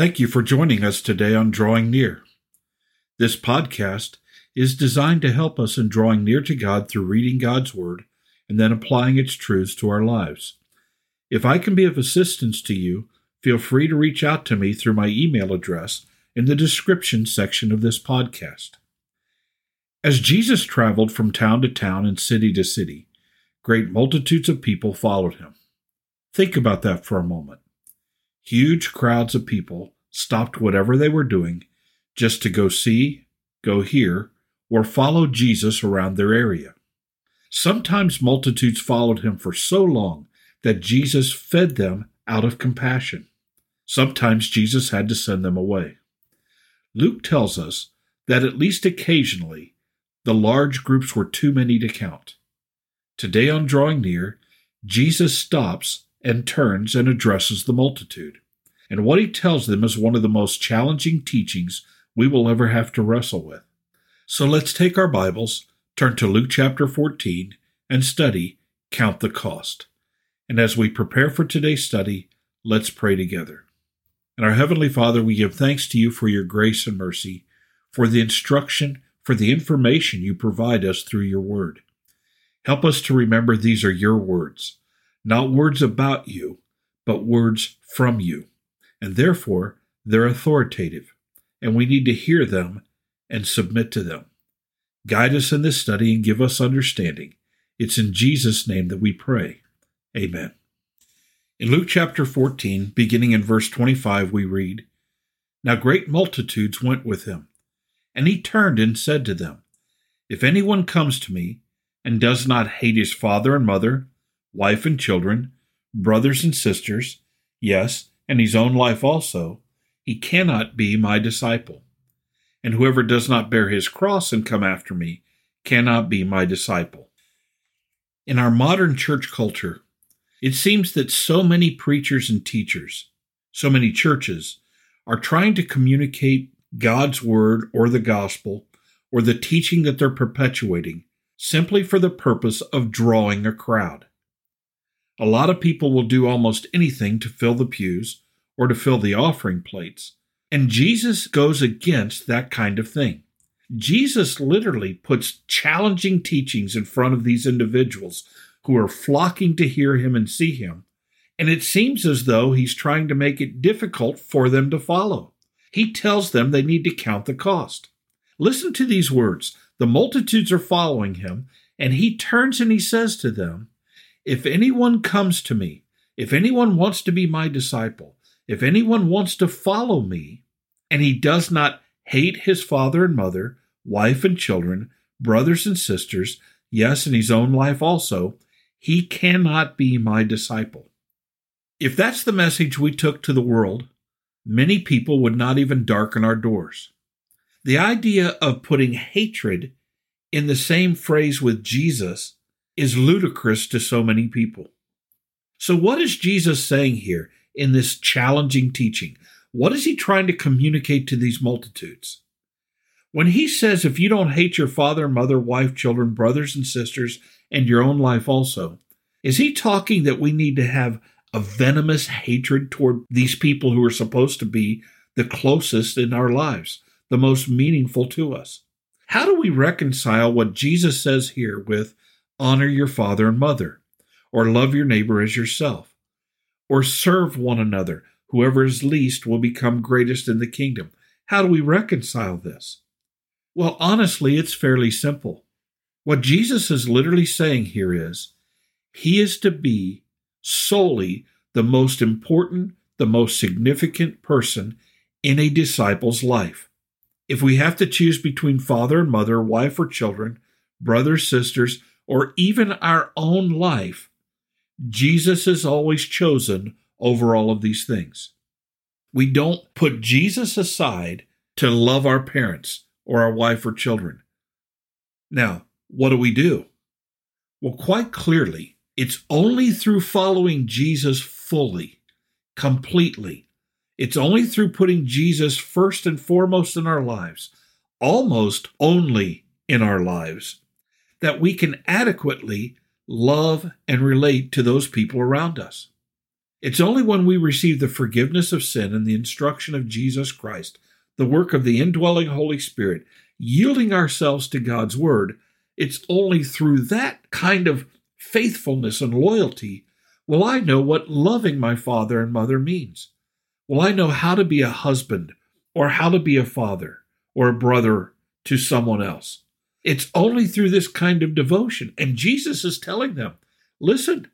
Thank you for joining us today on Drawing Near. This podcast is designed to help us in drawing near to God through reading God's Word and then applying its truths to our lives. If I can be of assistance to you, feel free to reach out to me through my email address in the description section of this podcast. As Jesus traveled from town to town and city to city, great multitudes of people followed him. Think about that for a moment. Huge crowds of people stopped whatever they were doing just to go see, go hear, or follow Jesus around their area. Sometimes multitudes followed him for so long that Jesus fed them out of compassion. Sometimes Jesus had to send them away. Luke tells us that at least occasionally the large groups were too many to count. Today, on Drawing Near, Jesus stops and turns and addresses the multitude. And what he tells them is one of the most challenging teachings we will ever have to wrestle with. So let's take our Bibles, turn to Luke chapter 14, and study Count the Cost. And as we prepare for today's study, let's pray together. And our Heavenly Father, we give thanks to you for your grace and mercy, for the instruction, for the information you provide us through your word. Help us to remember these are your words, not words about you, but words from you. And therefore, they're authoritative, and we need to hear them and submit to them. Guide us in this study and give us understanding. It's in Jesus' name that we pray. Amen. In Luke chapter 14, beginning in verse 25, we read Now great multitudes went with him, and he turned and said to them, If anyone comes to me and does not hate his father and mother, wife and children, brothers and sisters, yes, and his own life also, he cannot be my disciple. And whoever does not bear his cross and come after me cannot be my disciple. In our modern church culture, it seems that so many preachers and teachers, so many churches, are trying to communicate God's word or the gospel or the teaching that they're perpetuating simply for the purpose of drawing a crowd. A lot of people will do almost anything to fill the pews or to fill the offering plates, and Jesus goes against that kind of thing. Jesus literally puts challenging teachings in front of these individuals who are flocking to hear him and see him, and it seems as though he's trying to make it difficult for them to follow. He tells them they need to count the cost. Listen to these words. The multitudes are following him, and he turns and he says to them, If anyone comes to me, if anyone wants to be my disciple, if anyone wants to follow me, and he does not hate his father and mother, wife and children, brothers and sisters, yes, and his own life also, he cannot be my disciple. If that's the message we took to the world, many people would not even darken our doors. The idea of putting hatred in the same phrase with Jesus is ludicrous to so many people. So, what is Jesus saying here in this challenging teaching? What is he trying to communicate to these multitudes? When he says, if you don't hate your father, mother, wife, children, brothers, and sisters, and your own life also, is he talking that we need to have a venomous hatred toward these people who are supposed to be the closest in our lives, the most meaningful to us? How do we reconcile what Jesus says here with honor your father and mother, or love your neighbor as yourself, or serve one another? Whoever is least will become greatest in the kingdom. How do we reconcile this? Well, honestly, it's fairly simple. What Jesus is literally saying here is he is to be solely the most important, the most significant person in a disciple's life. If we have to choose between father and mother, wife or children, brothers, sisters, or even our own life, Jesus is always chosen over all of these things. We don't put Jesus aside to love our parents or our wife or children. Now, what do we do? Well, quite clearly, it's only through following Jesus fully, completely. It's only through putting Jesus first and foremost in our lives, almost only in our lives, that we can adequately love and relate to those people around us. It's only when we receive the forgiveness of sin and the instruction of Jesus Christ, the work of the indwelling Holy Spirit, yielding ourselves to God's Word, it's only through that kind of faithfulness and loyalty will I know what loving my father and mother means. Will I know how to be a husband or how to be a father or a brother to someone else? It's only through this kind of devotion. And Jesus is telling them, listen,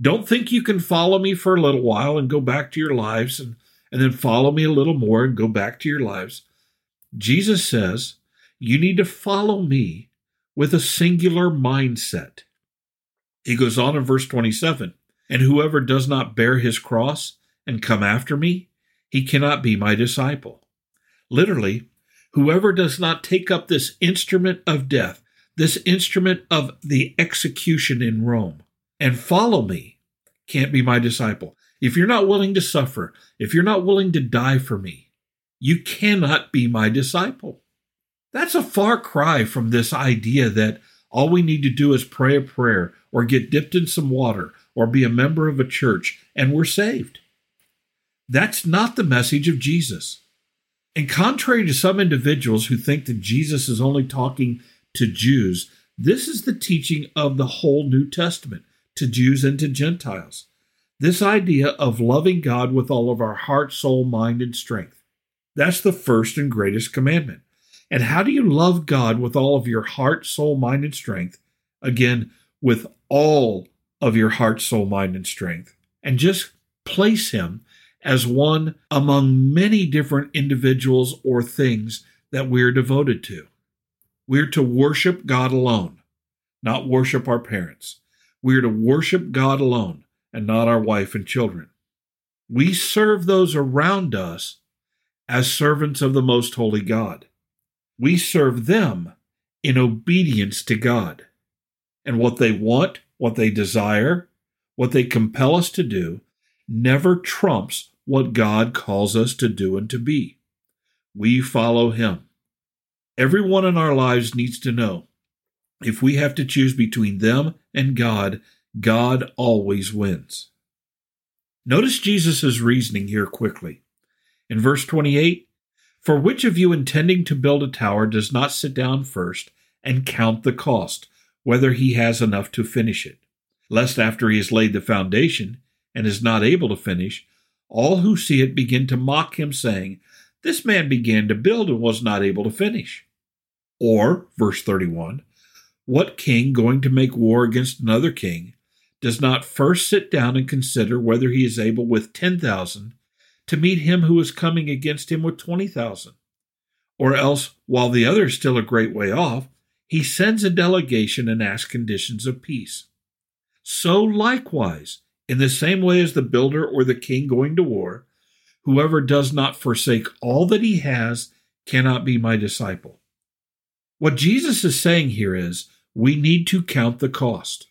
don't think you can follow me for a little while and go back to your lives and, and then follow me a little more and go back to your lives. Jesus says you need to follow me with a singular mindset. He goes on in verse 27 And whoever does not bear his cross and come after me, he cannot be my disciple. Literally, whoever does not take up this instrument of death, this instrument of the execution in Rome, and follow me can't be my disciple. If you're not willing to suffer, if you're not willing to die for me, you cannot be my disciple. That's a far cry from this idea that all we need to do is pray a prayer or get dipped in some water or be a member of a church and we're saved. That's not the message of Jesus. And contrary to some individuals who think that Jesus is only talking to Jews, this is the teaching of the whole New Testament to Jews and to Gentiles. This idea of loving God with all of our heart, soul, mind, and strength. That's the first and greatest commandment. And how do you love God with all of your heart, soul, mind, and strength? Again, with all of your heart, soul, mind, and strength. And just place Him as one among many different individuals or things that we're devoted to. We're to worship God alone, not worship our parents. We are to worship God alone and not our wife and children. We serve those around us as servants of the most holy God. We serve them in obedience to God. And what they want, what they desire, what they compel us to do, never trumps what God calls us to do and to be. We follow Him. Everyone in our lives needs to know if we have to choose between them and God, God always wins. Notice Jesus' reasoning here quickly. In verse 28, for which of you intending to build a tower does not sit down first and count the cost, whether he has enough to finish it? Lest after he has laid the foundation and is not able to finish, all who see it begin to mock him, saying, This man began to build and was not able to finish. Or, verse 31, what king going to make war against another king does not first sit down and consider whether he is able with 10,000 to meet him who is coming against him with 20,000? Or else, while the other is still a great way off, he sends a delegation and asks conditions of peace. So likewise, in the same way as the builder or the king going to war, whoever does not forsake all that he has cannot be my disciple. What Jesus is saying here is we need to count the cost.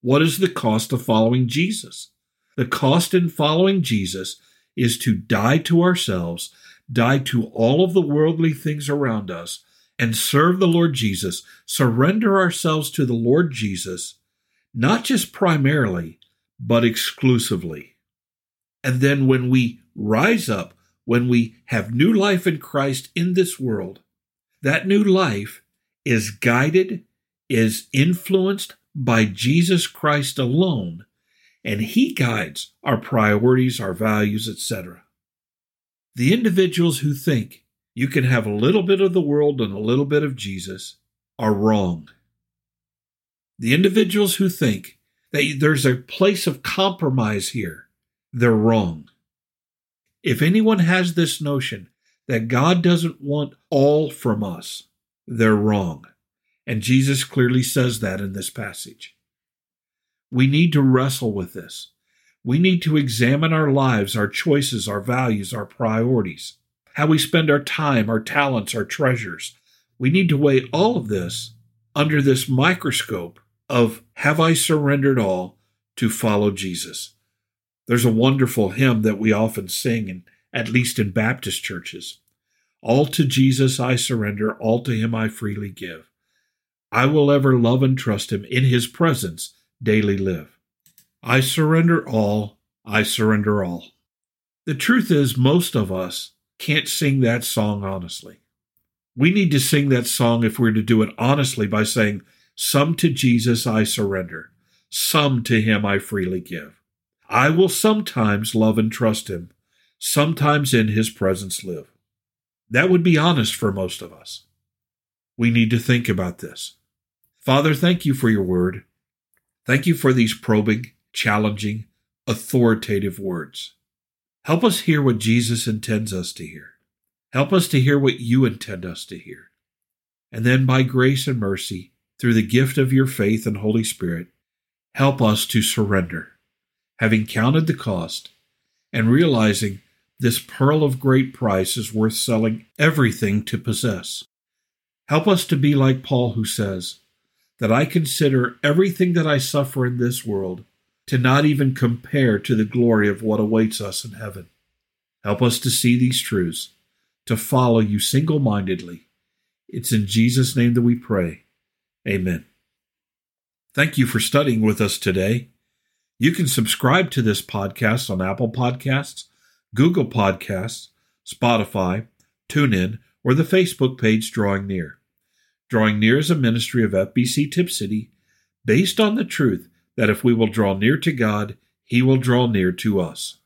What is the cost of following Jesus? The cost in following Jesus is to die to ourselves, die to all of the worldly things around us, and serve the Lord Jesus, surrender ourselves to the Lord Jesus, not just primarily, but exclusively. And then when we rise up, when we have new life in Christ in this world, that new life is guided is influenced by Jesus Christ alone, and He guides our priorities, our values, etc. The individuals who think you can have a little bit of the world and a little bit of Jesus are wrong. The individuals who think that there's a place of compromise here, they're wrong. If anyone has this notion that God doesn't want all from us, they're wrong. And Jesus clearly says that in this passage. We need to wrestle with this. We need to examine our lives, our choices, our values, our priorities, how we spend our time, our talents, our treasures. We need to weigh all of this under this microscope of have I surrendered all to follow Jesus? There's a wonderful hymn that we often sing, and at least in Baptist churches. All to Jesus I surrender, all to him I freely give. I will ever love and trust him in his presence daily live. I surrender all, I surrender all. The truth is, most of us can't sing that song honestly. We need to sing that song if we're to do it honestly by saying, Some to Jesus I surrender, some to him I freely give. I will sometimes love and trust him, sometimes in his presence live. That would be honest for most of us. We need to think about this. Father, thank you for your word. Thank you for these probing, challenging, authoritative words. Help us hear what Jesus intends us to hear. Help us to hear what you intend us to hear. And then, by grace and mercy, through the gift of your faith and Holy Spirit, help us to surrender, having counted the cost and realizing this pearl of great price is worth selling everything to possess. Help us to be like Paul, who says, That I consider everything that I suffer in this world to not even compare to the glory of what awaits us in heaven. Help us to see these truths to follow you single mindedly. It's in Jesus' name that we pray. Amen. Thank you for studying with us today. You can subscribe to this podcast on Apple Podcasts, Google Podcasts, Spotify, TuneIn, or the Facebook page Drawing Near. Drawing Near is a ministry of FBC Tipp City based on the truth that if we will draw near to God, He will draw near to us.